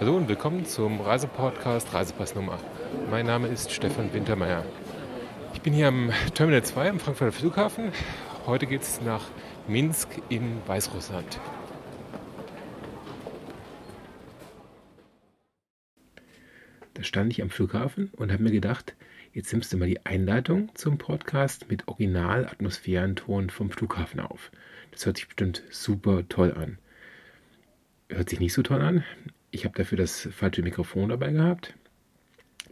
Hallo und willkommen zum Reisepodcast Reisepassnummer. Mein Name ist Stefan Wintermeyer. Ich bin hier am Terminal 2 am Frankfurter Flughafen. Heute geht es nach Minsk in Weißrussland. Da stand ich am Flughafen und habe mir gedacht, jetzt nimmst du mal die Einleitung zum Podcast mit Original-Atmosphärenton vom Flughafen auf. Das hört sich bestimmt super toll an. Hört sich nicht so toll an. Ich habe dafür das falsche Mikrofon dabei gehabt.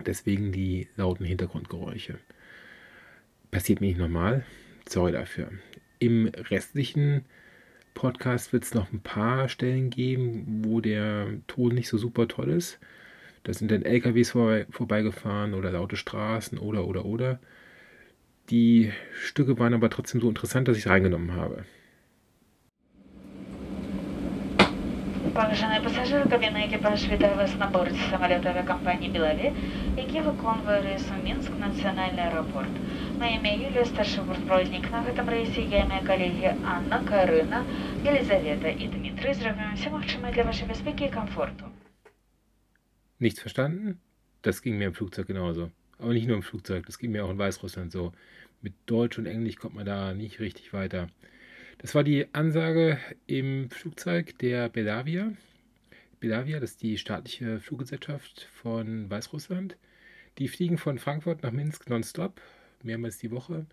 Deswegen die lauten Hintergrundgeräusche. Passiert mir nicht normal. Sorry dafür. Im restlichen Podcast wird es noch ein paar Stellen geben, wo der Ton nicht so super toll ist. Da sind dann LKWs vorbei, vorbeigefahren oder laute Straßen oder oder oder. Die Stücke waren aber trotzdem so interessant, dass ich es reingenommen habe. Поважаний пасажир, кабіна екіпаж вітає вас на борт самоліту авіакомпанії «Білаві», який виконує рейс у Мінськ Національний аеропорт. На ім'я Юлія, старший бортпроводник на гэтым рейсе, я і моя колеги Анна, Карина, Елизавета і Дмитрий зробимо все магчимое для вашей безпеки и комфорту. Nichts verstanden? Das ging mir im Flugzeug genauso. Aber nicht nur im Flugzeug, das ging mir auch in Weißrussland so. Mit Deutsch und Englisch kommt man da nicht richtig weiter. Das war die Ansage im Flugzeug der Belavia. Belavia, das ist die staatliche Fluggesellschaft von Weißrussland. Die fliegen von Frankfurt nach Minsk nonstop, mehrmals die Woche.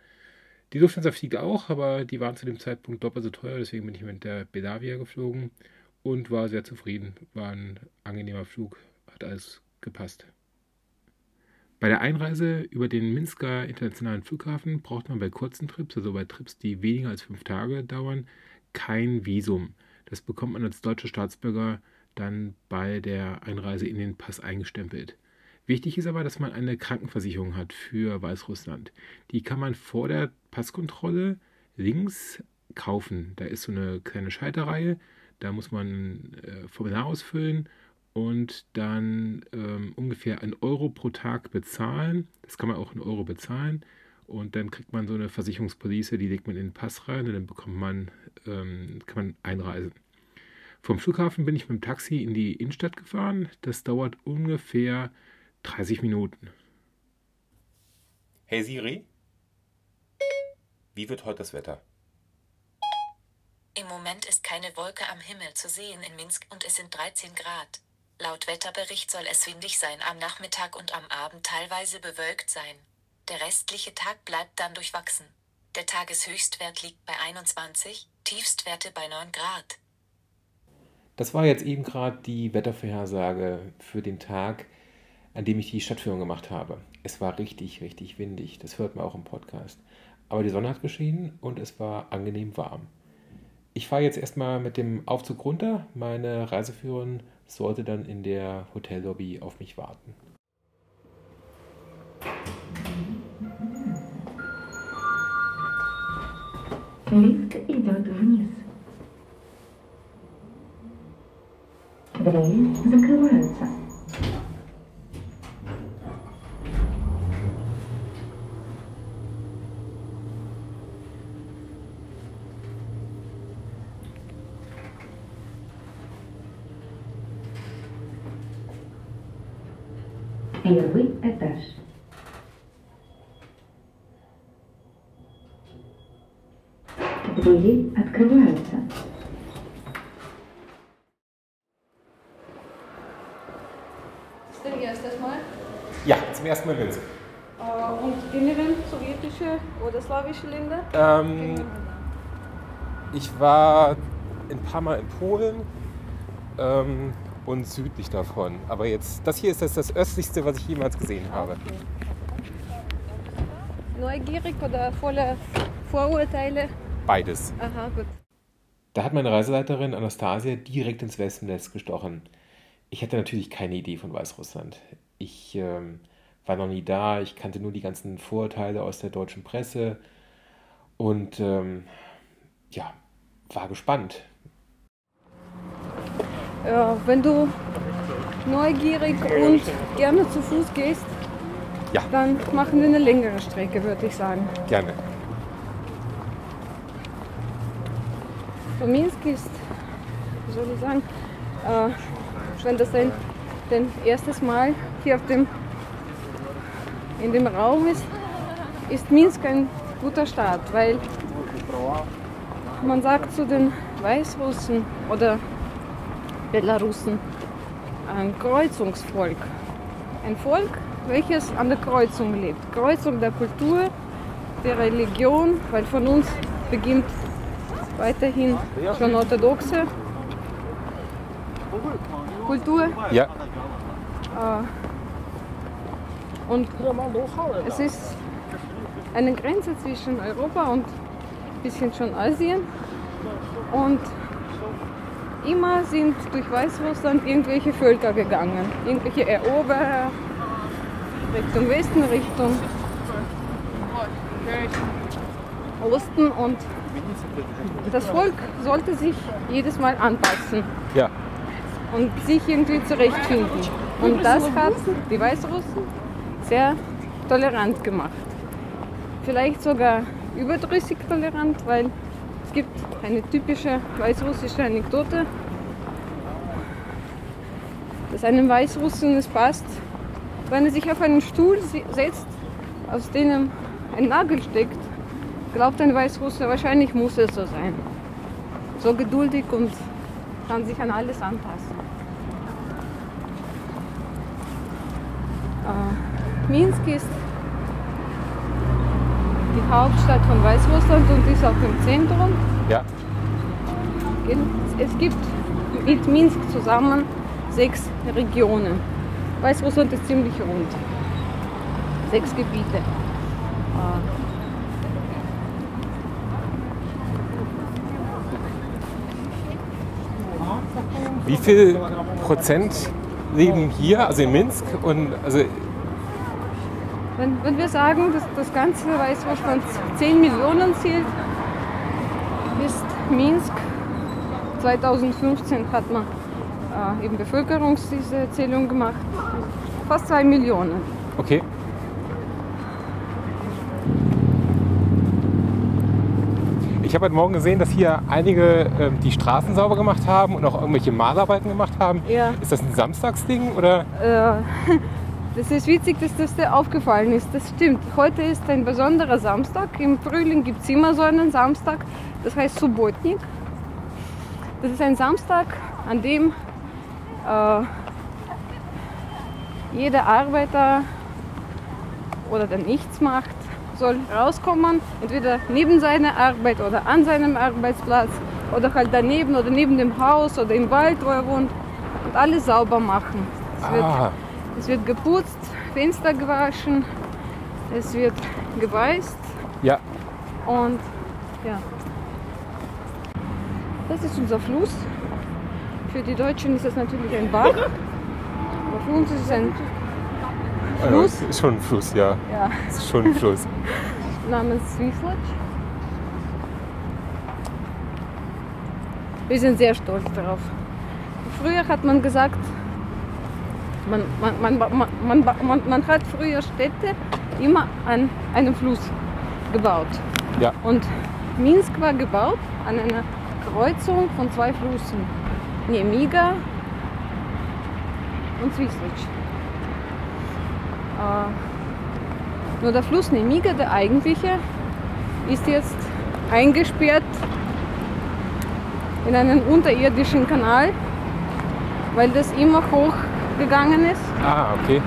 Die Lufthansa fliegt auch, aber die waren zu dem Zeitpunkt doppelt so teuer, deswegen bin ich mit der Belavia geflogen und war sehr zufrieden. War ein angenehmer Flug, hat alles gepasst. Bei der Einreise über den Minsker Internationalen Flughafen braucht man bei kurzen Trips, also bei Trips, die weniger als fünf Tage dauern, kein Visum. Das bekommt man als deutscher Staatsbürger dann bei der Einreise in den Pass eingestempelt. Wichtig ist aber, dass man eine Krankenversicherung hat für Weißrussland. Die kann man vor der Passkontrolle links kaufen. Da ist so eine kleine Schalterreihe, da muss man ein äh, Formular ausfüllen und dann ähm, ungefähr ein Euro pro Tag bezahlen. Das kann man auch in Euro bezahlen. Und dann kriegt man so eine Versicherungspolice, die legt man in den Pass rein und dann bekommt man, ähm, kann man einreisen. Vom Flughafen bin ich mit dem Taxi in die Innenstadt gefahren. Das dauert ungefähr 30 Minuten. Hey Siri, wie wird heute das Wetter? Im Moment ist keine Wolke am Himmel zu sehen in Minsk und es sind 13 Grad. Laut Wetterbericht soll es windig sein am Nachmittag und am Abend teilweise bewölkt sein. Der restliche Tag bleibt dann durchwachsen. Der Tageshöchstwert liegt bei 21, Tiefstwerte bei 9 Grad. Das war jetzt eben gerade die Wettervorhersage für den Tag, an dem ich die Stadtführung gemacht habe. Es war richtig, richtig windig. Das hört man auch im Podcast. Aber die Sonne hat geschienen und es war angenehm warm. Ich fahre jetzt erstmal mit dem Aufzug runter. Meine Reiseführerin sollte dann in der Hotellobby auf mich warten. Лифт идет вниз. Двери закрываются. Первый этаж. Двери открываются. Das ist erst erstmal. Ja, zum ersten Mal Minsk. Äh, und inneren sowjetische oder slawische Länder? Ähm, ich war ein paar Mal in Polen ähm, und südlich davon. Aber jetzt, das hier ist das, das östlichste, was ich jemals gesehen habe. Neugierig oder voller Vorurteile? Beides. Aha, gut. Da hat meine Reiseleiterin Anastasia direkt ins Wespennest gestochen. Ich hatte natürlich keine Idee von Weißrussland. Ich ähm, war noch nie da, ich kannte nur die ganzen Vorurteile aus der deutschen Presse und ähm, ja, war gespannt. Ja, wenn du neugierig und gerne zu Fuß gehst, Ja. dann machen wir eine längere Strecke, würde ich sagen. Gerne. Und Minsk ist, wie soll ich sagen, äh, wenn das ein denn erstes Mal hier auf dem, in dem Raum ist, ist Minsk ein guter Start, weil man sagt zu den Weißrussen oder Belarussen ein Kreuzungsvolk. Ein Volk, welches an der Kreuzung lebt. Kreuzung der Kultur, der Religion, weil von uns beginnt weiterhin schon orthodoxe Kultur. Ja. Äh, Und es ist eine Grenze zwischen Europa und ein bisschen schon Asien. Und immer sind durch Weißrussland irgendwelche Völker gegangen. Irgendwelche Eroberer Richtung Westen, Richtung Osten. Und das Volk sollte sich jedes Mal anpassen Ja. und sich irgendwie zurechtfinden. Und das hat die Weißrussen sehr tolerant gemacht. Vielleicht sogar überdrüssig tolerant, weil es gibt eine typische weißrussische Anekdote, dass einem Weißrussen es passt, wenn er sich auf einen Stuhl setzt, aus dem ein Nagel steckt, glaubt ein Weißrusse, wahrscheinlich muss es so sein. So geduldig und kann sich an alles anpassen. Äh, Minsk ist die Hauptstadt von Weißrussland und ist auch im Zentrum. Ja. Es gibt mit Minsk zusammen sechs Regionen. Weißrussland ist ziemlich rund. Sechs Gebiete. Wie viel Prozent leben hier, also in Minsk? Und also Wenn, wenn wir sagen, dass das ganze Weißrussland 10 Millionen zählt, ist Minsk 2015 hat man äh, eben Bevölkerungszählung gemacht, fast 2 Millionen. okay. Ich habe heute Morgen gesehen, dass hier einige ähm, die Straßen sauber gemacht haben und auch irgendwelche Malarbeiten gemacht haben. Ja. Ist das ein Samstagsding oder? Äh, das ist witzig, dass das dir aufgefallen ist. Das stimmt. Heute ist ein besonderer Samstag. Im Frühling gibt es immer so einen Samstag. Das heißt Subotnik. Das ist ein Samstag, an dem äh, jeder Arbeiter oder der nichts macht, soll rauskommen, entweder neben seiner Arbeit oder an seinem Arbeitsplatz oder halt daneben oder neben dem Haus oder im Wald, wo er wohnt und alles sauber machen. Es wird Ah, es wird geputzt, Fenster gewaschen, es wird geweißt ja. und ja. Das ist unser Fluss. Für die Deutschen ist das natürlich ein Bach. Aber für uns ist es ein Fluss Äh, schon ein Fluss, ja. ja, Ist schon ein Fluss. namens Swislac. Wir sind sehr stolz darauf. Früher hat man gesagt, man, man, man, man, man, man, hat früher Städte immer an einem Fluss gebaut. Ja. Und Minsk war gebaut an einer Kreuzung von zwei Flüssen. Nemiga und Swislac. Äh, nur der Fluss Nemiga, der eigentliche, ist jetzt eingesperrt in einen unterirdischen Kanal, weil das immer hoch gegangen ist. Ah, okay.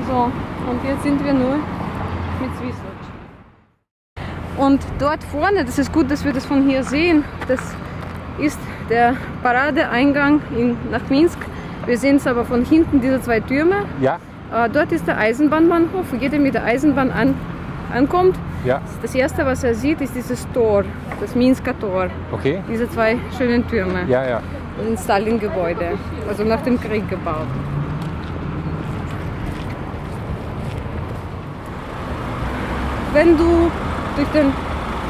Also, und jetzt sind wir nur mit Swislac. Und dort vorne, das ist gut, dass wir das von hier sehen, das ist der Paradeeingang in, nach Minsk. Wir sehen es aber von hinten, diese zwei Türme. Ja, Äh, dort ist der Eisenbahnbahnhof, wo jeder mit der Eisenbahn an, ankommt. ja, Das erste, was er sieht, ist dieses Tor, das Minsker Tor. okay. Diese zwei schönen Türme. Ja, ja. Ein Stalin-Gebäude, also nach dem Krieg gebaut. Wenn du durch den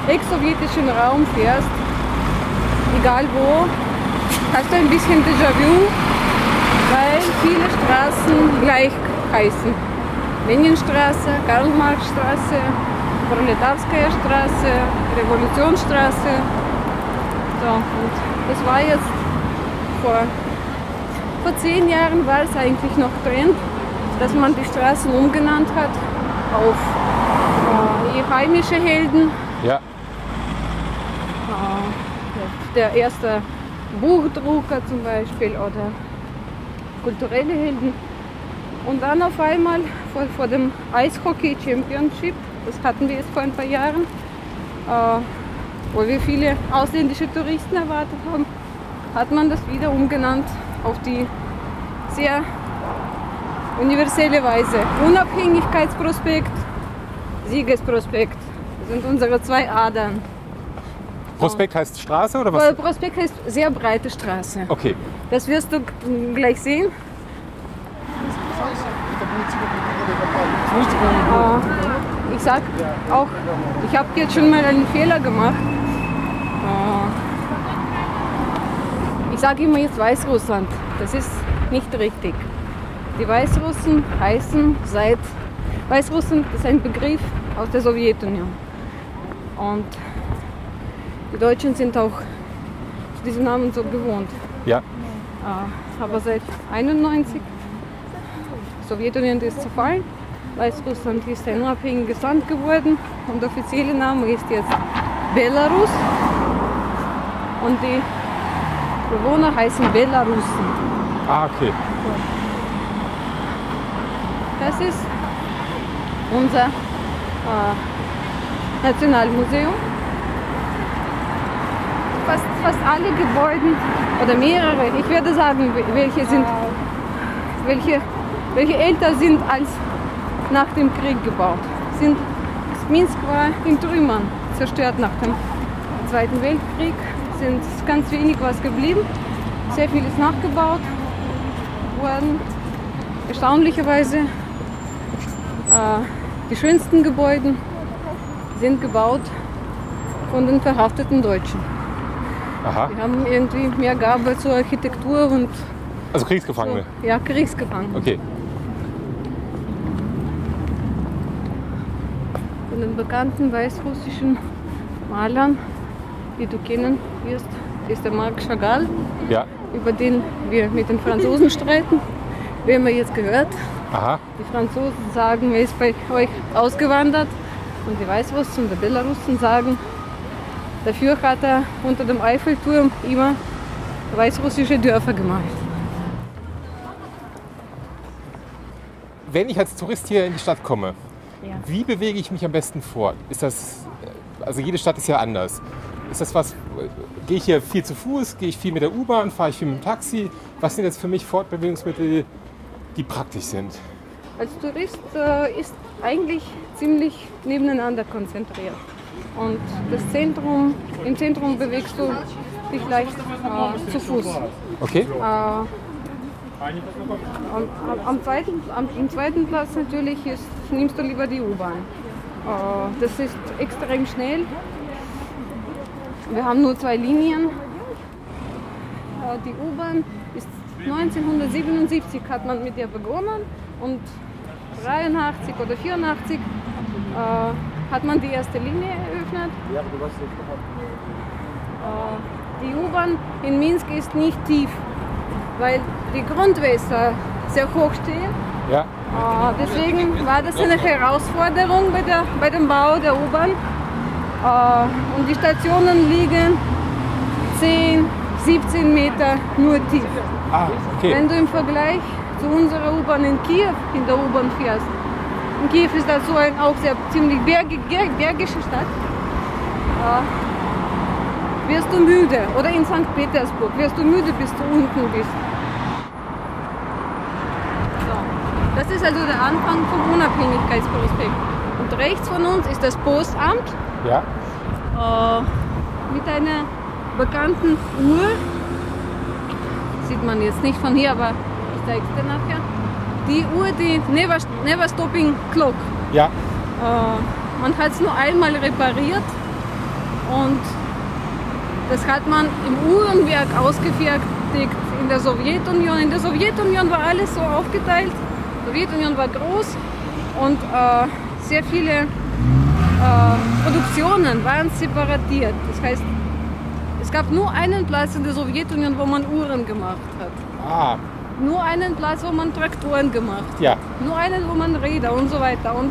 ex-sowjetischen Raum fährst, egal wo, hast du ein bisschen Déjà-vu, weil viele Straßen gleich heißen. Leninstraße, Karl-Marx-Straße, Proletarskaya Straße, Revolutionsstraße. So, und das war jetzt vor vor zehn Jahren war es eigentlich noch Trend, dass man die Straßen umgenannt hat auf äh, heimische Helden. Ja. Äh, der erste Buchdrucker zum Beispiel oder kulturelle Helden. Und dann auf einmal vor, vor dem Eishockey Championship, das hatten wir jetzt vor ein paar Jahren, äh, wo wir viele ausländische Touristen erwartet haben, hat man das wieder umgenannt auf die sehr universelle Weise. Unabhängigkeitsprospekt, Siegesprospekt. Das sind unsere zwei Adern. Prospekt heißt Straße oder was? Weil Prospekt heißt sehr breite Straße. Okay. Das wirst du gleich sehen. Äh, ich sag auch, ich habe jetzt schon mal einen Fehler gemacht. Äh, ich sage immer jetzt Weißrussland. Das ist nicht richtig. Die Weißrussen heißen seit Weißrussland ist ein Begriff aus der Sowjetunion. Und die Deutschen sind auch zu diesem Namen so gewohnt. Ja. Äh, aber seit 91 Sowjetunion ist zerfallen. Weißrussland ist ein unabhängiges Land geworden und der offizielle Name ist jetzt Belarus. Und die Bewohner heißen Belarussen. Ah, okay. Das ist unser Nationalmuseum. Fast, fast alle Gebäude oder mehrere, ich werde sagen, welche sind, welche, welche älter sind als nach dem Krieg gebaut. Sind, Minsk war in Trümmern zerstört nach dem Zweiten Weltkrieg, sind ganz wenig was geblieben, sehr viel ist nachgebaut worden. Erstaunlicherweise äh, die schönsten Gebäude sind gebaut von den verhafteten Deutschen. Aha. Die haben irgendwie mehr Gabe zur Architektur und Also so, Kriegsgefangene. ja, Kriegsgefangene. Okay. Von den bekannten weißrussischen Malern, die du kennen wirst, ist der Marc Chagall, Ja. über den wir mit den Franzosen streiten. Wir haben jetzt gehört, Aha. die Franzosen sagen, er ist bei euch ausgewandert und die Weißrussen und die Belarussen sagen, dafür hat er unter dem Eiffelturm immer weißrussische Dörfer gemalt. Wenn ich als Tourist hier in die Stadt komme, Ja. wie bewege ich mich am besten vor? Ist das, also jede Stadt ist ja anders. Ist das was, gehe ich hier viel zu Fuß, gehe ich viel mit der U-Bahn, fahre ich viel mit dem Taxi? Was sind jetzt für mich Fortbewegungsmittel, die praktisch sind? Als Tourist äh, ist eigentlich ziemlich nebeneinander konzentriert. Und das Zentrum, im Zentrum bewegst du dich leicht äh, zu Fuß. Okay? Äh, am, am, zweiten, am, Im zweiten Platz natürlich ist, nimmst du lieber die U-Bahn. Äh, das ist extrem schnell. Wir haben nur zwei Linien. Äh, die U-Bahn 1977 hat man mit der begonnen und 83 oder 84 äh, hat man die erste Linie eröffnet. Äh, die U-Bahn in Minsk ist nicht tief, weil die Grundwässer sehr hoch stehen. Ja. Äh, deswegen war das eine Herausforderung bei, der, bei dem Bau der U-Bahn. Äh, und die Stationen liegen 10, 17 Meter nur tief. Ah, okay. Wenn du im Vergleich zu unserer U-Bahn in Kiew in der U-Bahn fährst, in Kiew ist das so ein auch sehr ziemlich bergig, bergische Stadt, äh, wirst du müde. Oder in St. Petersburg wirst du müde, bis du unten bist. So. Das ist also der Anfang vom Unabhängigkeitsprospekt. Und rechts von uns ist das Postamt Ja. äh, mit einer bekannten Uhr. Sieht man jetzt nicht von hier, aber ich zeige es dir nachher. Die Uhr, die Never, Never Stopping Clock. Ja. Äh, man hat es nur einmal repariert und das hat man im Uhrenwerk ausgefertigt in der Sowjetunion. In der Sowjetunion war alles so aufgeteilt. Die Sowjetunion war groß und äh, sehr viele äh, Produktionen waren separatiert. Das heißt, es gab nur einen Platz in der Sowjetunion, wo man Uhren gemacht hat. Ah, nur einen Platz, wo man Traktoren gemacht Ja, nur einen, wo man Räder und so weiter. Und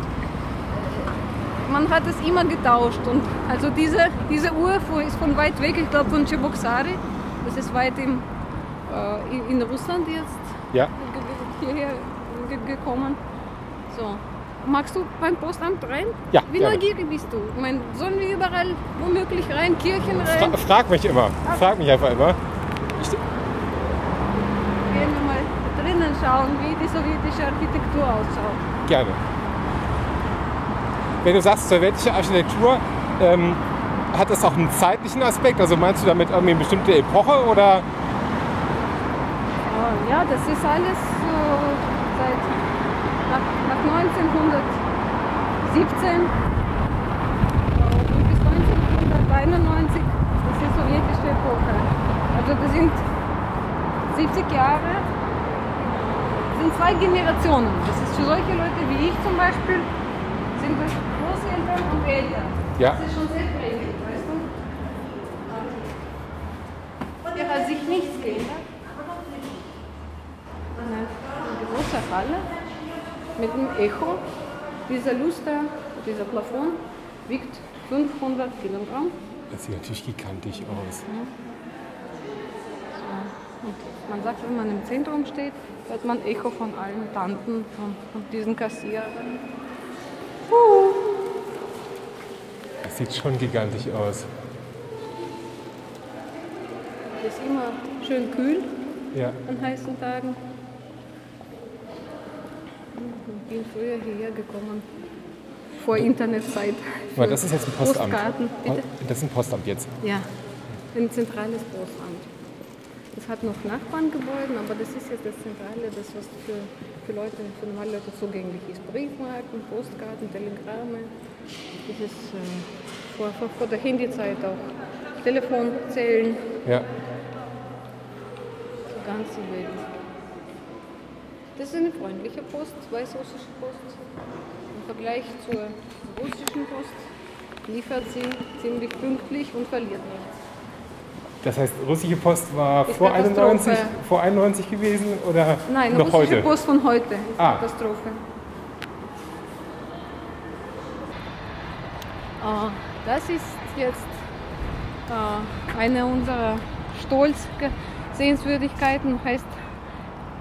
man hat es immer getauscht. Und also diese, diese Uhr ist von weit weg, ich glaube von Cheboksary. Das ist weit im, äh, in- Russland jetzt ja. hierher ge gekommen. So. Magst du beim Postamt rein? Ja, Wie gerne. neugierig bist du? Ich meine, sollen wir überall womöglich rein, Kirchen rein? Fra frag mich immer. Frag mich einfach immer. Gehen wir mal drinnen schauen, wie die sowjetische Architektur ausschaut. Gerne. Wenn du sagst sowjetische Architektur, ähm, hat das auch einen zeitlichen Aspekt? Also meinst du damit irgendwie eine bestimmte Epoche oder? Ah, Ja, das ist alles äh, 1917 äh, bis 1991, das ist sowjetische Epoche. Also das sind 70 Jahre, das sind zwei Generationen. Das ist für solche Leute wie ich zum Beispiel, sind das Großeltern und Eltern. Ja. Das ist schon sehr prägend, weißt du? Hier hat sich nichts geändert. Eine große Halle mit einem Echo. Dieser Luster, dieser Plafond wiegt 500 Kilogramm. Das sieht natürlich gigantisch aus. Und man sagt, wenn man im Zentrum steht, hört man Echo von allen Tanten, von, von diesen Kassierern. Das sieht schon gigantisch aus. Es ist immer schön kühl Ja. an heißen Tagen. Ich bin früher hierher gekommen, vor Internetzeit. Aber das ist jetzt ein Postamt. Postkarten, bitte. Das ist ein Postamt jetzt. Ja, ein zentrales Postamt. Es hat noch Nachbarngebäude, aber das ist jetzt das Zentrale, das was für, für Leute, für normale Leute zugänglich ist. Briefmarken, Postkarten, Telegramme. Das ist äh, vor, vor, vor der Handyzeit auch. Telefonzellen, Ja. die ganze Welt. Das ist eine freundliche Post, weißrussische Post. Im Vergleich zur russischen Post liefert sie ziemlich pünktlich und verliert nichts. Das heißt, russische Post war Ist vor Katastrophe. 91, vor 91 gewesen oder Nein, noch russische heute? Post von heute ist Ah. Katastrophe. Äh, das ist jetzt äh, eine unserer Stolz-Sehenswürdigkeiten, heißt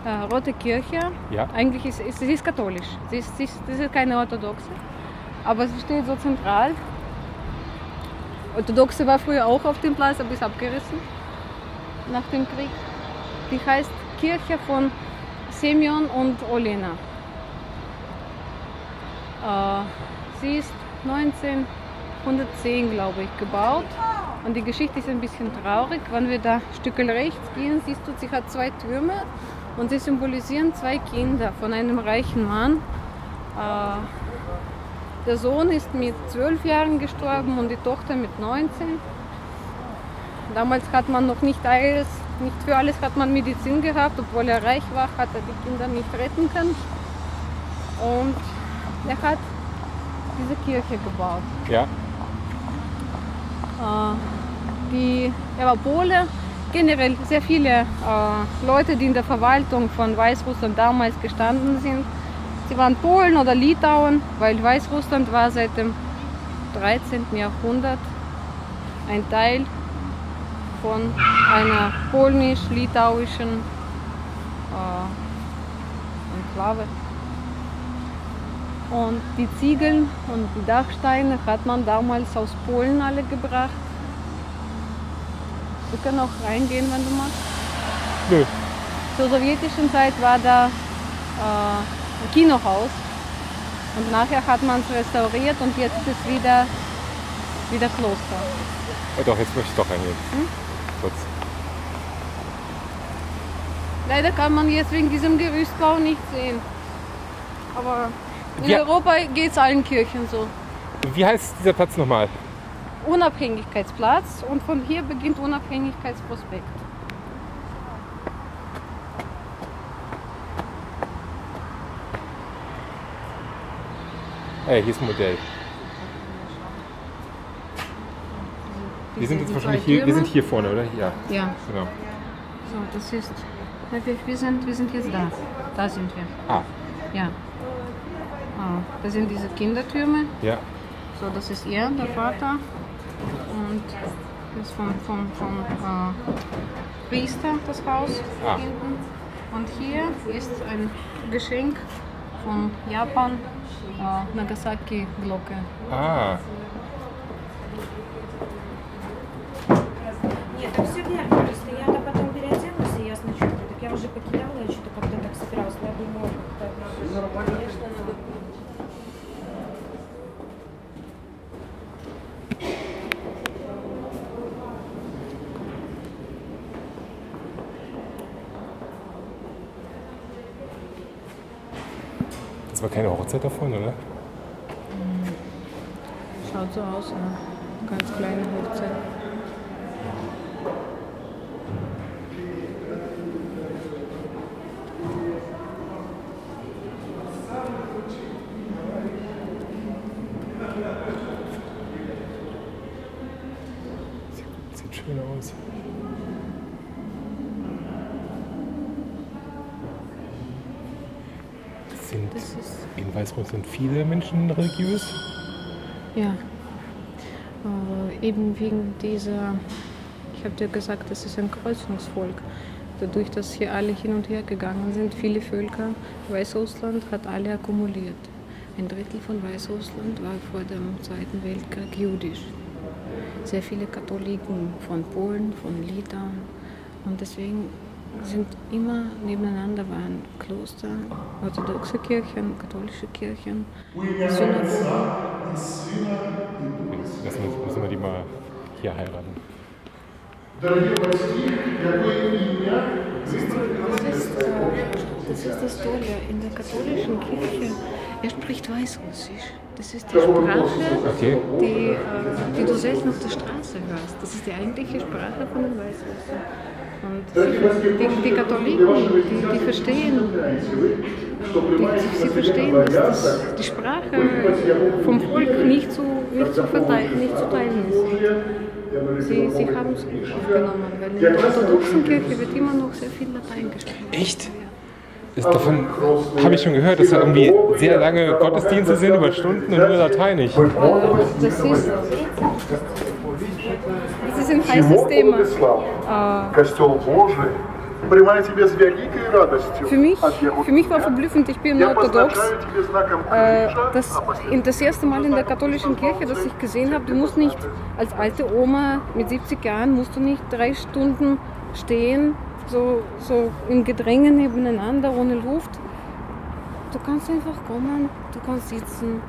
äh, Rote Kirche. Ja. Eigentlich ist ist- sie ist katholisch, sie ist, sie ist, das ist keine orthodoxe, aber sie steht so zentral. Orthodoxe war früher auch auf dem Platz, aber ist abgerissen nach dem Krieg. Die heißt Kirche von Semyon und Olena. Äh, sie ist 1910, glaube ich, gebaut. Und die Geschichte ist ein bisschen traurig. Wenn wir da ein Stück rechts gehen, siehst du, sie hat zwei Türme und sie symbolisieren zwei Kinder von einem reichen Mann. Äh, der Sohn ist mit zwölf Jahren gestorben und die Tochter mit 19. Damals hat man noch nicht alles, nicht für alles hat man Medizin gehabt, obwohl er reich war, hat er die Kinder nicht retten können. Und er hat diese Kirche gebaut. Ja. Äh, die, er war Pole, generell sehr viele äh, Leute, die in der Verwaltung von Weißrussland damals gestanden sind. Sie waren Polen oder Litauen, weil Weißrussland war seit dem 13. Jahrhundert ein Teil von einer polnisch-litauischen äh, Enklave. Und die Ziegeln und die Dachsteine hat man damals aus Polen alle gebracht. Wir können auch reingehen, wenn du magst. Nö. Zur sowjetischen Zeit war da äh, ein Kinohaus und nachher hat man es restauriert und jetzt ist es wieder, wieder Kloster. Oh, doch, jetzt möchte ich doch reingehen. Hm? Kurz. Leider kann man jetzt wegen diesem Gerüstbau nicht sehen. Aber in Ja. Europa geht es allen Kirchen so. Wie heißt dieser Platz nochmal? Unabhängigkeitsplatz und von hier beginnt Unabhängigkeitsprospekt. Hey, hier ist ein Modell. Wir sind jetzt wahrscheinlich hier, wir sind hier vorne, oder? Ja, Ja, genau. so, das ist wir, sind, wir sind jetzt da. Da sind wir. Ah, Ja. Ah, das sind diese Kindertürme. ja. So, das ist er, der Vater. Und das ist vom, vom, vom äh, Priester das Haus Ah. hinten. Und hier ist ein Geschenk von Japan, äh, Nagasaki-Glocke. Ah, war keine Hochzeit davon, oder? Schaut so aus, eine ganz kleine Hochzeit. Sieht schön aus. Sind Das ist in Weißrussland viele Menschen religiös? Ja. Äh, eben wegen dieser, ich habe dir gesagt, das ist ein Kreuzungsvolk. Dadurch, dass hier alle hin und her gegangen sind, viele Völker, Weißrussland hat alle akkumuliert. Ein Drittel von Weißrussland war vor dem Zweiten Weltkrieg jüdisch. Sehr viele Katholiken von Polen, von Litauen. Und deswegen sind immer nebeneinander waren Kloster, orthodoxe Kirchen, katholische Kirchen, Synagogen. Lassen wir, müssen wir die mal hier heiraten. Das ist, äh, das ist das Tolle. In der katholischen Kirche, er spricht Weißrussisch. Das ist die Sprache, Okay. die, äh, die du selten auf der Straße hörst. Das ist die eigentliche Sprache von den Weißrussen. Und die, die Katholiken, die, die verstehen, die, sie verstehen, dass das, die Sprache vom Volk nicht zu, nicht zu verteilen, nicht zu teilen ist. Sie, sie haben es gut aufgenommen, weil in der orthodoxen Kirche wird immer noch sehr viel Latein gesprochen. Echt? Ist, davon habe ich schon gehört, dass da irgendwie sehr lange Gottesdienste sind über Stunden und nur lateinisch. Das ist, ist ein heißes Thema. Für mich, für mich war verblüffend, ich bin orthodox. Э, das, das erste Mal in der katholischen Kirche, dass ich gesehen habe, du musst nicht als alte Oma mit 70 Jahren, musst du nicht drei Stunden stehen, so, so in Gedrängen nebeneinander, ohne Luft. Du kannst einfach kommen, du kannst sitzen,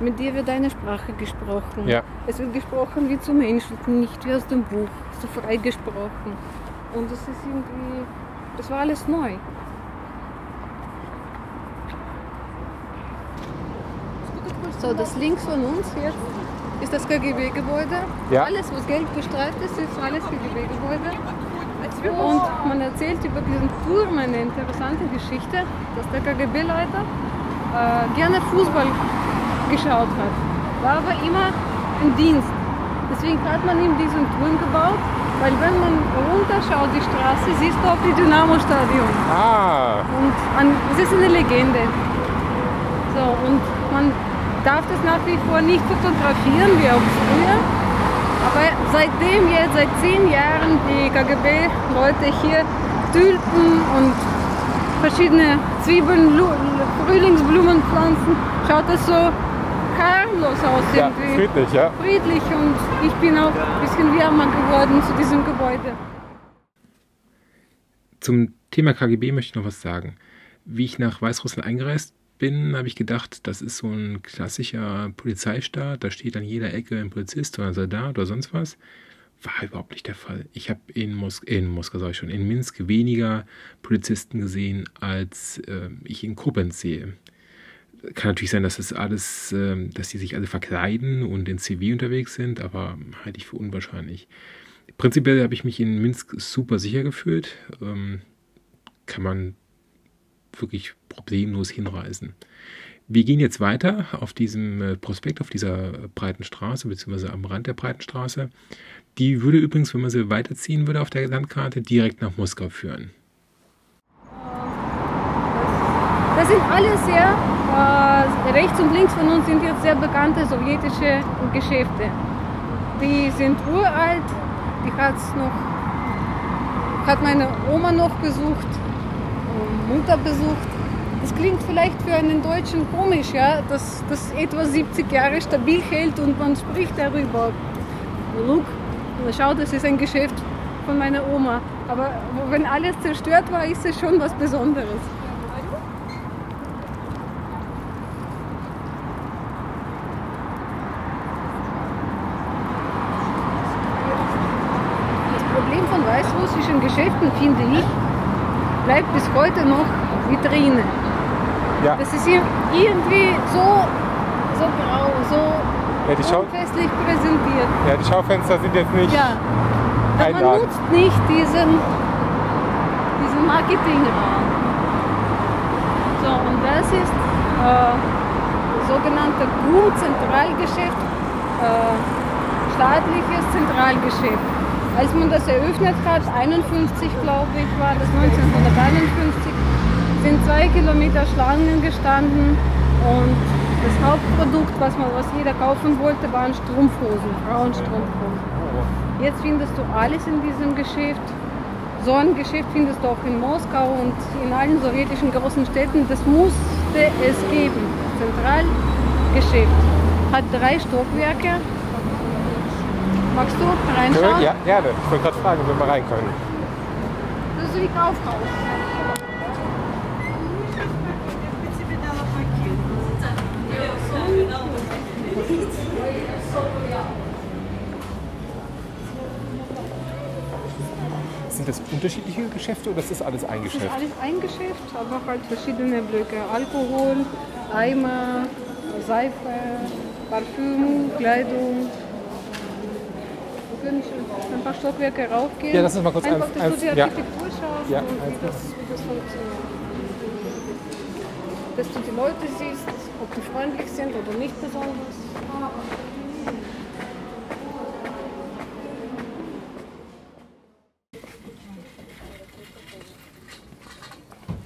mit dir wird deine Sprache gesprochen. Ja. Es wird gesprochen wie zu Menschen, nicht wie aus dem Buch, so frei gesprochen. Und das ist irgendwie, das war alles neu. So, das links von uns jetzt ist das KGB-Gebäude. Ja. Alles, was gelb gestreift ist, ist alles KGB-Gebäude. Und man erzählt über diesen Turm eine interessante Geschichte, dass der KGB-Leiter äh, gerne Fußball geschaut hat. War aber immer im Dienst. Deswegen hat man ihm diesen Turm gebaut, weil wenn man runterschaut die Straße, siehst du auch die Dynamo-Stadion. Ah, Und an, es ist eine Legende. So, und man darf das nach wie vor nicht fotografieren wie auch früher. Aber seitdem jetzt, seit zehn Jahren, die KGB-Leute hier Tulpen und verschiedene Zwiebeln, Lu- Frühlingsblumen pflanzen, schaut das so harmlos aus ja, irgendwie. friedlich, ja. Friedlich und ich bin auch ein bisschen wärmer geworden zu diesem Gebäude. Zum Thema KGB möchte ich noch was sagen. Wie ich nach Weißrussland eingereist bin, habe ich gedacht, das ist so ein klassischer Polizeistaat. Da steht an jeder Ecke ein Polizist oder ein Soldat oder sonst was. War überhaupt nicht der Fall. Ich habe in, Mos in Moskau, sag ich schon, in Minsk weniger Polizisten gesehen, als äh, ich in Koblenz sehe. Kann natürlich sein, dass das alles, ähm, dass die sich alle verkleiden und in CV unterwegs sind, aber halte ich für unwahrscheinlich. Prinzipiell habe ich mich in Minsk super sicher gefühlt. Ähm, kann man wirklich problemlos hinreisen. Wir gehen jetzt weiter auf diesem äh, Prospekt, auf dieser breiten Straße, beziehungsweise am Rand der breiten Straße. Die würde übrigens, wenn man sie weiterziehen würde auf der Landkarte, direkt nach Moskau führen. Sind alle sehr, äh, rechts und links von uns sind jetzt sehr bekannte sowjetische Geschäfte. Die sind uralt, die hat's noch, hat meine Oma noch besucht, Mutter besucht. Das klingt vielleicht für einen Deutschen komisch, ja, dass das etwa 70 Jahre stabil hält und man spricht darüber. Look, schau, das ist ein Geschäft von meiner Oma. Aber wenn alles zerstört war, ist es schon was Besonderes. Das Problem von weißrussischen Geschäften, finde ich, bleibt bis heute noch Vitrine. Ja. Das ist ir- irgendwie so, so grau, so Ja, die, Schau unfestlich präsentiert. ja, die Schaufenster sind jetzt nicht Ja, aber man einladend. nutzt nicht diesen, diesen Marketingraum. So, und das ist äh, sogenannte GUM-Zentralgeschäft, äh, staatliches Zentralgeschäft. Als man das eröffnet hat, 51 glaube ich war das, 1951, sind zwei Kilometer Schlangen gestanden und das Hauptprodukt, was, man, was jeder kaufen wollte, waren Strumpfhosen, Frauenstrumpfhosen. Jetzt findest du alles in diesem Geschäft. So ein Geschäft findest du auch in Moskau und in allen sowjetischen großen Städten. Das musste es geben. Zentralgeschäft hat drei Stockwerke. Magst du reinschauen? Ja, gerne. Ich wollte gerade fragen, ob wir mal rein können. Das ist wie Kaufhaus. Das unterschiedliche Geschäfte oder ist das alles ein Das ist Geschäft? alles ein Geschäft, aber halt verschiedene Blöcke. Alkohol, Eimer, Seife, Parfüm, Kleidung. Wir können ein paar Stockwerke raufgehen. Ja, lass uns mal kurz Einfach, ein- dass ein- du die ja. Architektur schaust Ja, und wie das, wie das funktioniert. Dass du die Leute siehst, ob die freundlich sind oder nicht besonders.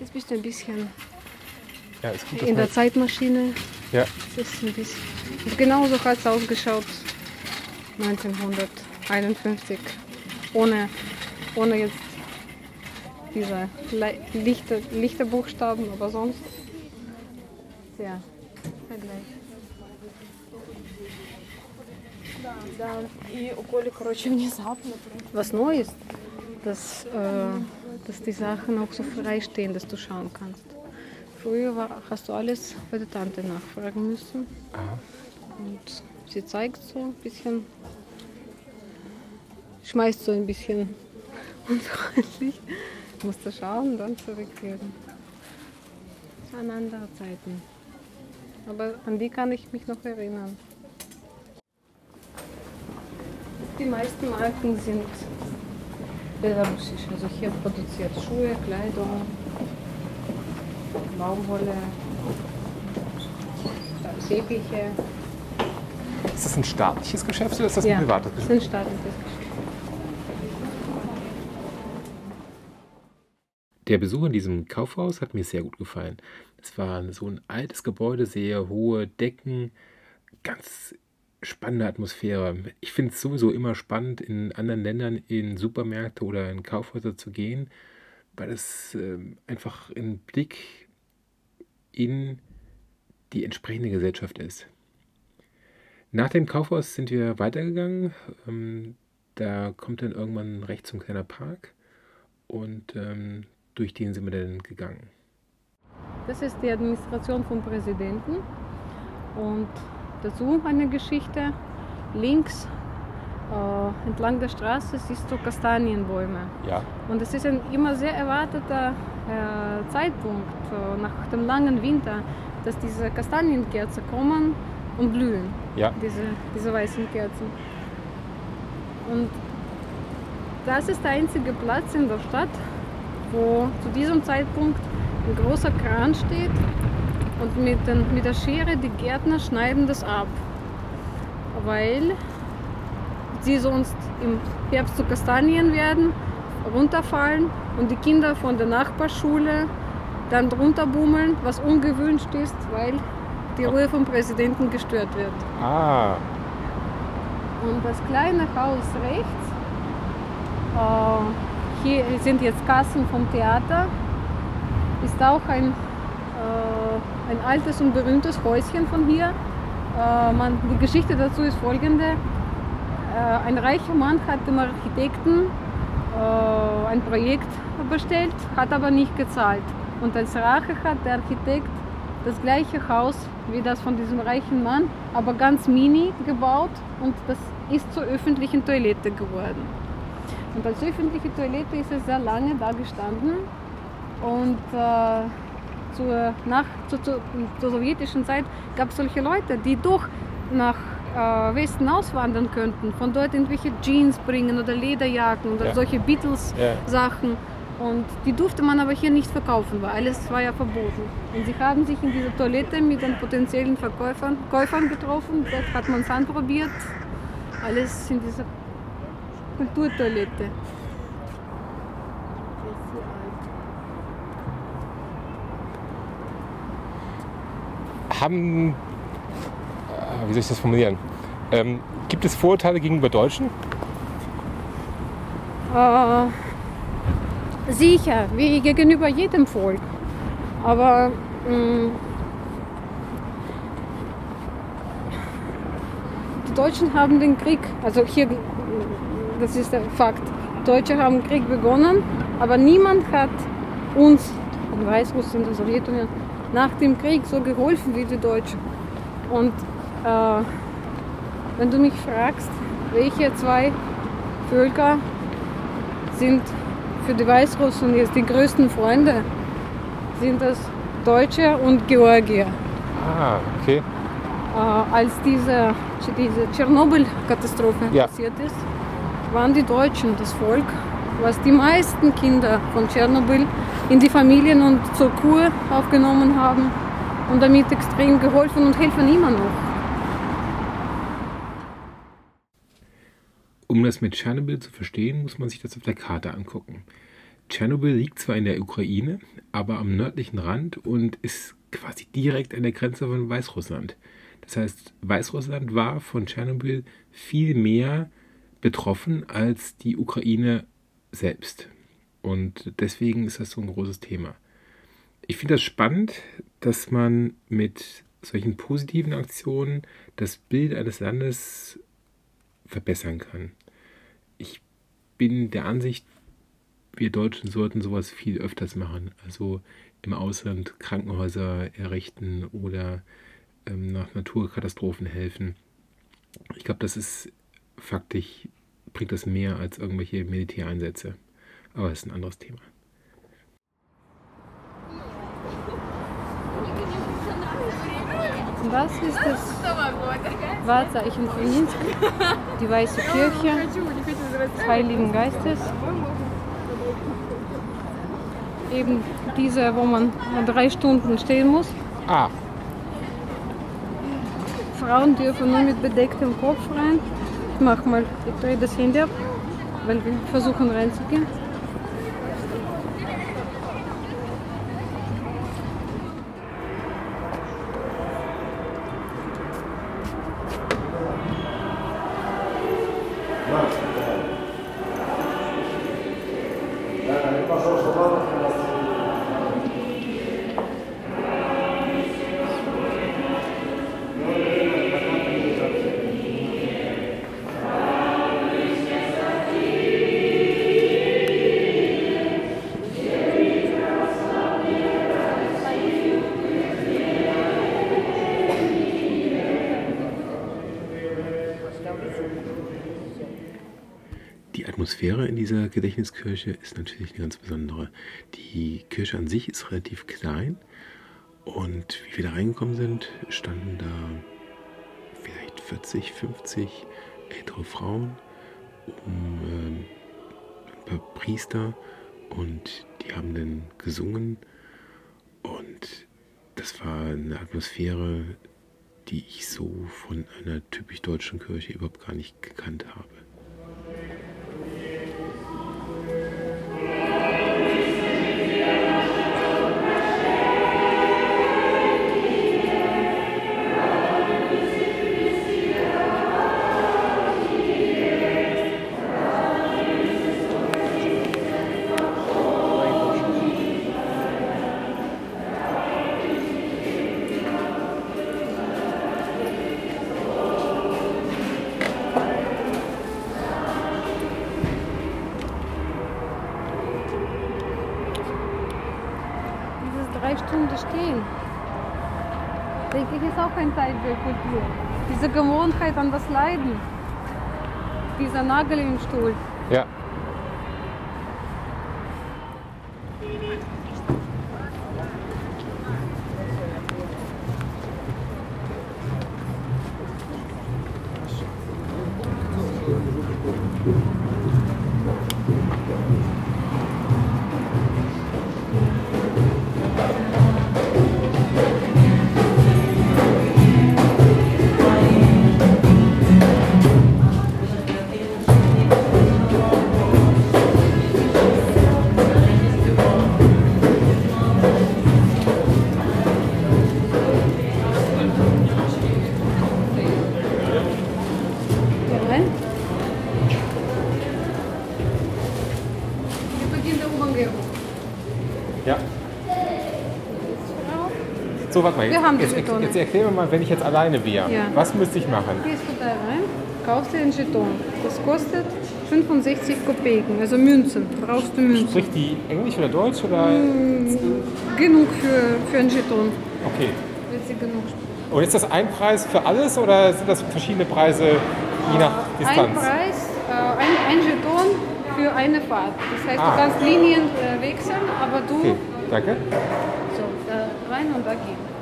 Jetzt bist du ein bisschen ja, in der Zeitmaschine. Ja. Es ist ein bisschen. Genauso hat es ausgeschaut 1951. Ohne, ohne jetzt diese Le Lichter, Lichterbuchstaben, aber sonst. Ja, Vergleich. Was Neues? Das. Äh, dass die Sachen auch so frei stehen, dass du schauen kannst. Früher war, hast du alles bei der Tante nachfragen müssen. Und sie zeigt so ein bisschen, schmeißt so ein bisschen unfreundlich. Musst du schauen, dann zurückgeben. Das waren andere Zeiten. Aber an die kann ich mich noch erinnern. Die meisten Marken sind belarussisch. Also hier produziert Schuhe, Kleidung, Baumwolle, Teppiche. ist das ein staatliches Geschäft oder ist das Ja, ein privates das Geschäft? sind staatliches Geschäft. Der Besuch in diesem Kaufhaus hat mir sehr gut gefallen. Es war so ein altes Gebäude, sehr hohe Decken, ganz spannende Atmosphäre. Ich finde es sowieso immer spannend, in anderen Ländern in Supermärkte oder in Kaufhäuser zu gehen, weil es ähm, einfach ein Blick in die entsprechende Gesellschaft ist. Nach dem Kaufhaus sind wir weitergegangen. Ähm, da kommt dann irgendwann rechts so ein kleiner Park und ähm, durch den sind wir dann gegangen. Das ist die Administration vom Präsidenten. Und dazu eine Geschichte. Links äh, entlang der Straße siehst du Kastanienbäume. Ja. Und es ist ein immer sehr erwarteter äh, Zeitpunkt äh, nach dem langen Winter, dass diese Kastanienkerzen kommen und blühen, Ja. diese, diese weißen Kerzen. Und das ist der einzige Platz in der Stadt, wo zu diesem Zeitpunkt ein großer Kran steht und mit, den, mit der Schere die Gärtner schneiden das ab, weil sie sonst im Herbst zu Kastanien werden, runterfallen und die Kinder von der Nachbarschule dann drunter bummeln, was ungewünscht ist, weil die Ruhe vom Präsidenten gestört wird. Ah, Und das kleine Haus rechts, äh, hier sind jetzt Kassen vom Theater, ist auch ein, ein altes und berühmtes Häuschen von hier. Äh, man, die Geschichte dazu ist folgende. Äh, ein reicher Mann hat dem Architekten äh, ein Projekt bestellt, hat aber nicht gezahlt. Und als Rache hat der Architekt das gleiche Haus wie das von diesem reichen Mann, aber ganz mini gebaut und das ist zur öffentlichen Toilette geworden. Und als öffentliche Toilette ist es sehr lange da gestanden und äh, zur, nach, zu, zu, zur sowjetischen Zeit gab es solche Leute, die doch nach äh, Westen auswandern könnten, von dort irgendwelche Jeans bringen oder Lederjacken oder Ja. solche Ja. Beatles-Sachen. Und die durfte man aber hier nicht verkaufen, weil alles war ja verboten. Und sie haben sich in dieser Toilette mit den potenziellen Verkäufern Käufern getroffen. Dort hat man es anprobiert. Alles in dieser Kulturtoilette. Haben, äh, wie soll ich das formulieren? Ähm, gibt es Vorurteile gegenüber Deutschen? Äh, sicher, wie gegenüber jedem Volk. Aber mh, die Deutschen haben den Krieg, also hier, das ist der Fakt, Deutsche haben Krieg begonnen, aber niemand hat uns, in Weißrussland, der Sowjetunion, nach dem Krieg so geholfen wie die Deutschen. Und äh, wenn du mich fragst, welche zwei Völker sind für die Weißrussen jetzt die größten Freunde, sind das Deutsche und Georgier. Ah, okay. Äh, als diese, diese Tschernobyl-Katastrophe Ja. passiert ist, waren die Deutschen das Volk, was die meisten Kinder von Tschernobyl in die Familien und zur Kur aufgenommen haben und damit extrem geholfen und helfen immer noch. Um das mit Tschernobyl zu verstehen, muss man sich das auf der Karte angucken. Tschernobyl liegt zwar in der Ukraine, aber am nördlichen Rand und ist quasi direkt an der Grenze von Weißrussland. Das heißt, Weißrussland war von Tschernobyl viel mehr betroffen als die Ukraine selbst. Und deswegen ist das so ein großes Thema. Ich finde das spannend, dass man mit solchen positiven Aktionen das Bild eines Landes verbessern kann. Ich bin der Ansicht, wir Deutschen sollten sowas viel öfters machen. Also im Ausland Krankenhäuser errichten oder ähm, nach Naturkatastrophen helfen. Ich glaube, das ist faktisch, bringt das mehr als irgendwelche Militäreinsätze. Aber das ist ein anderes Thema. Das ist das Wahrzeichen von Minsk, die Weiße Kirche des Heiligen Geistes. Eben diese, wo man drei Stunden stehen muss. Ah, Frauen dürfen nur mit bedecktem Kopf rein. Ich mach mal, ich drehe das Handy ab, weil wir versuchen reinzugehen. Atmosphäre in dieser Gedächtniskirche ist natürlich eine ganz besondere. Die Kirche an sich ist relativ klein und wie wir da reingekommen sind, standen da vielleicht 40, 50 ältere Frauen um ähm, ein paar Priester und die haben dann gesungen und das war eine Atmosphäre, die ich so von einer typisch deutschen Kirche überhaupt gar nicht gekannt habe. Drei Stunden stehen. Denke ich, ist auch ein Teil der Kultur. Diese Gewohnheit an das Leiden. Dieser Nagel im Stuhl. Ja. So, warte mal. Wir haben jetzt, Jetone. jetzt erklär mir mal, wenn ich jetzt alleine wäre, Ja. was müsste ich machen? Gehst du da rein, kaufst dir den Jeton. Das kostet 65 Kopeken, also Münzen. Brauchst du Münzen. Spricht die Englisch oder Deutsch oder? Genug für, für einen Jeton. Okay. Wird sie genug. Und ist das ein Preis für alles oder sind das verschiedene Preise je nach Ein Distanz? Preis, äh, ein, ein Jeton für eine Fahrt. Das heißt, Ah. du kannst Linien äh, wechseln, aber du Okay, danke. Rein und da gehen.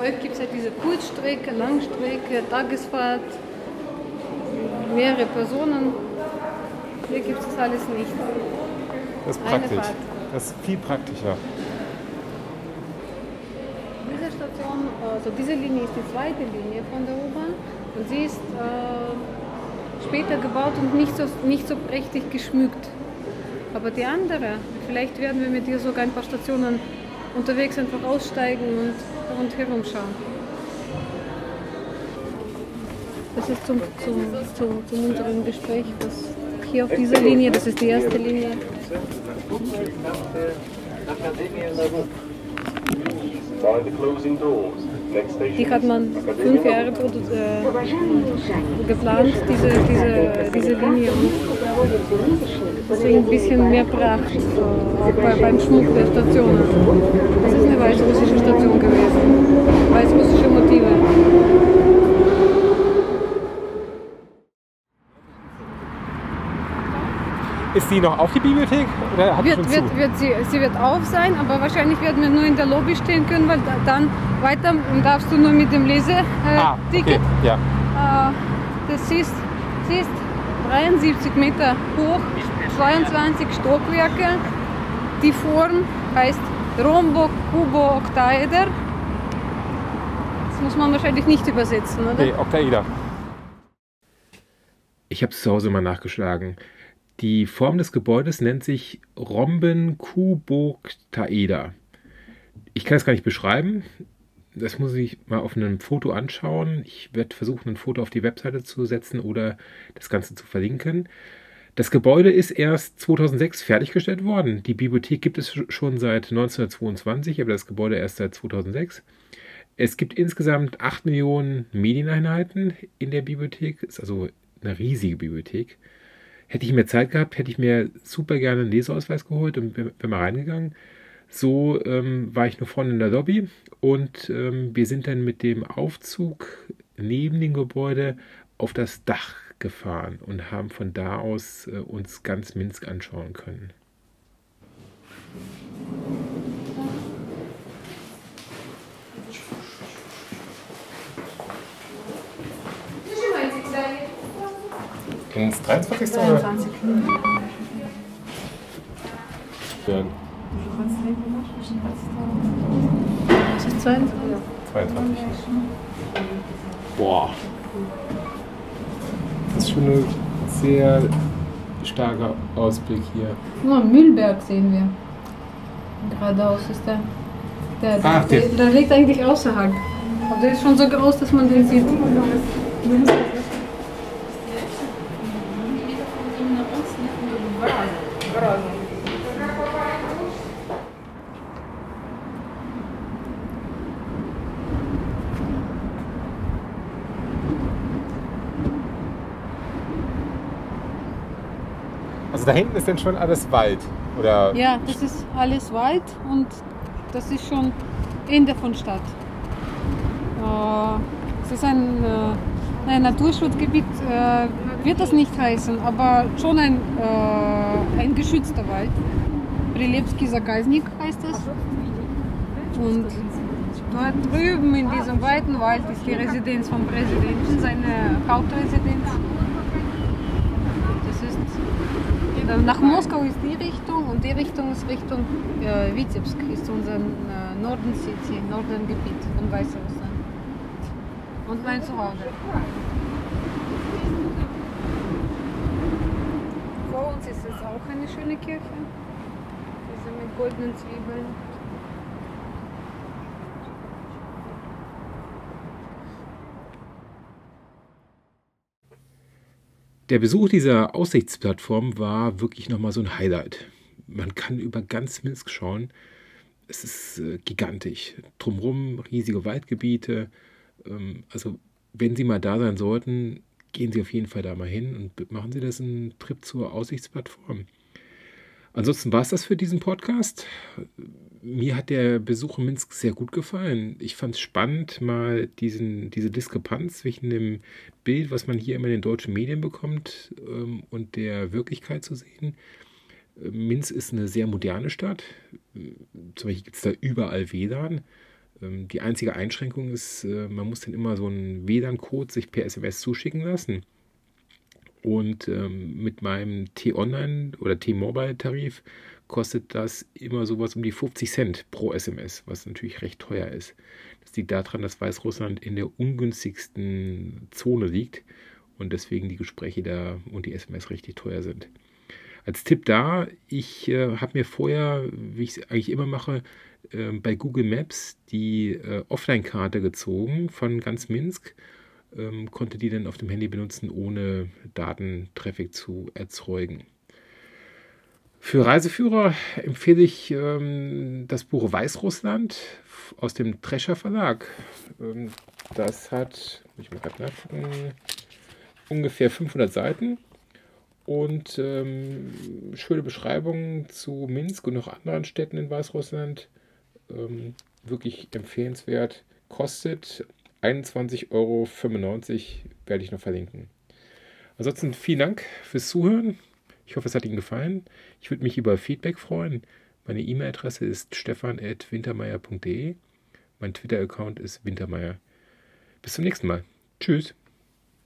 Heute gibt es halt diese Kurzstrecke, Langstrecke, Tagesfahrt, mehrere Personen. Hier gibt es das alles nicht. Das ist Eine praktisch. Das ist viel praktischer. Diese Station, also diese Linie ist die zweite Linie von der U-Bahn und sie ist äh, später gebaut und nicht so, nicht so prächtig geschmückt. Aber die andere, vielleicht werden wir mit dir sogar ein paar Stationen unterwegs einfach aussteigen und rundherum schauen. Das ist zum, zum, zum, zum unserem Gespräch, das hier auf dieser Linie, das ist die erste Linie. Die hat man fünf Jahre äh, geplant, diese, diese, diese Linie. Deswegen ein bisschen mehr Pracht, äh, auch bei, beim Schmuck der Stationen. Das ist eine weißrussische Station gewesen. Weißrussische Motive. Ist die noch auf die Bibliothek oder hat Wird, zu? wird, wird sie, sie wird auf sein, aber wahrscheinlich werden wir nur in der Lobby stehen können, weil da, dann weiter darfst du nur mit dem Leseticket. Äh, ah, okay. Ticket. Ja. Äh, das ist, sie ist 73 Meter hoch, 22 Stockwerke. Die Form heißt Rhombo Kubo Oktaeder. Das muss man wahrscheinlich nicht übersetzen, oder? Nee, Oktaeder. Ich habe es zu Hause mal nachgeschlagen. Die Form des Gebäudes nennt sich Rhombenkuboktaeder. Ich kann es gar nicht beschreiben. Das muss ich mal auf einem Foto anschauen. Ich werde versuchen, ein Foto auf die Webseite zu setzen oder das Ganze zu verlinken. Das Gebäude ist erst 2006 fertiggestellt worden. Die Bibliothek gibt es schon seit 1922, aber das Gebäude erst seit 2006. Es gibt insgesamt 8 Millionen Medieneinheiten in der Bibliothek. Ist also eine riesige Bibliothek. Hätte ich mehr Zeit gehabt, hätte ich mir super gerne einen Leseausweis geholt und bin, mal reingegangen. So ähm, war ich nur vorne in der Lobby und ähm, wir sind dann mit dem Aufzug neben dem Gebäude auf das Dach gefahren und haben von da aus äh, uns ganz Minsk anschauen können. Ins 23. oder? 23. Ja, Das ist 22. 22. Boah. Das ist schon ein sehr starker Ausblick hier. Nur Mühlberg sehen wir. Geradeaus ist der. Der, der, Ach, der- der, der liegt eigentlich außerhalb. Aber der ist schon so groß, dass man den sieht. Da hinten ist dann schon alles Wald. Oder Ja, das ist alles Wald und das ist schon Ende von Stadt. Äh, es ist ein, äh, ein Naturschutzgebiet, äh, wird das nicht heißen, aber schon ein, ein geschützter Wald. Prilebski Zagaznik heißt es. Und dort drüben in diesem weiten Wald ist die Residenz vom Präsidenten, seine Hauptresidenz. Das ist äh, nach Moskau ist die Richtung und die Richtung ist Richtung äh, Vitebsk, ist unser äh, Norden City, Nordengebiet von Weißrussland. Und mein Zuhause. Vor uns ist es auch eine schöne Kirche. Diese mit goldenen Zwiebeln. Der Besuch dieser Aussichtsplattform war wirklich nochmal so ein Highlight. Man kann über ganz Minsk schauen. Es ist äh, gigantisch. Drumherum riesige Waldgebiete. Ähm, also, wenn Sie mal da sein sollten, gehen Sie auf jeden Fall da mal hin und machen Sie das einen Trip zur Aussichtsplattform. Ansonsten war es das für diesen Podcast. Mir hat der Besuch in Minsk sehr gut gefallen. Ich fand es spannend, mal diesen, diese Diskrepanz zwischen dem Bild, was man hier immer in den deutschen Medien bekommt, ähm, und der Wirklichkeit zu sehen. Minsk ist eine sehr moderne Stadt. Zum Beispiel gibt es da überall WLAN. Ähm, die einzige Einschränkung ist, äh, man muss dann immer so einen WLAN-Code sich per SMS zuschicken lassen. Und ähm, mit meinem T-Online oder T-Mobile-Tarif kostet das immer sowas um die 50 Cent pro SMS, was natürlich recht teuer ist. Das liegt daran, dass Weißrussland in der ungünstigsten Zone liegt und deswegen die Gespräche da und die SMS richtig teuer sind. Als Tipp da, ich äh, habe mir vorher, wie ich es eigentlich immer mache, äh, bei Google Maps die äh, Offline-Karte gezogen von ganz Minsk ähm, konnte die dann auf dem Handy benutzen, ohne Datentraffic zu erzeugen. Für Reiseführer empfehle ich ähm, das Buch Weißrussland aus dem Drescher Verlag. Ähm, das hat, muss ich mal gerade nachgucken, ungefähr 500 Seiten und ähm, schöne Beschreibungen zu Minsk und noch anderen Städten in Weißrussland. Ähm, wirklich empfehlenswert. Kostet 21,95 Euro werde ich noch verlinken. Ansonsten vielen Dank fürs Zuhören. Ich hoffe, es hat Ihnen gefallen. Ich würde mich über Feedback freuen. Meine E-Mail-Adresse ist stefan.wintermeier.de. Mein Twitter-Account ist wintermeier. Bis zum nächsten Mal. Tschüss.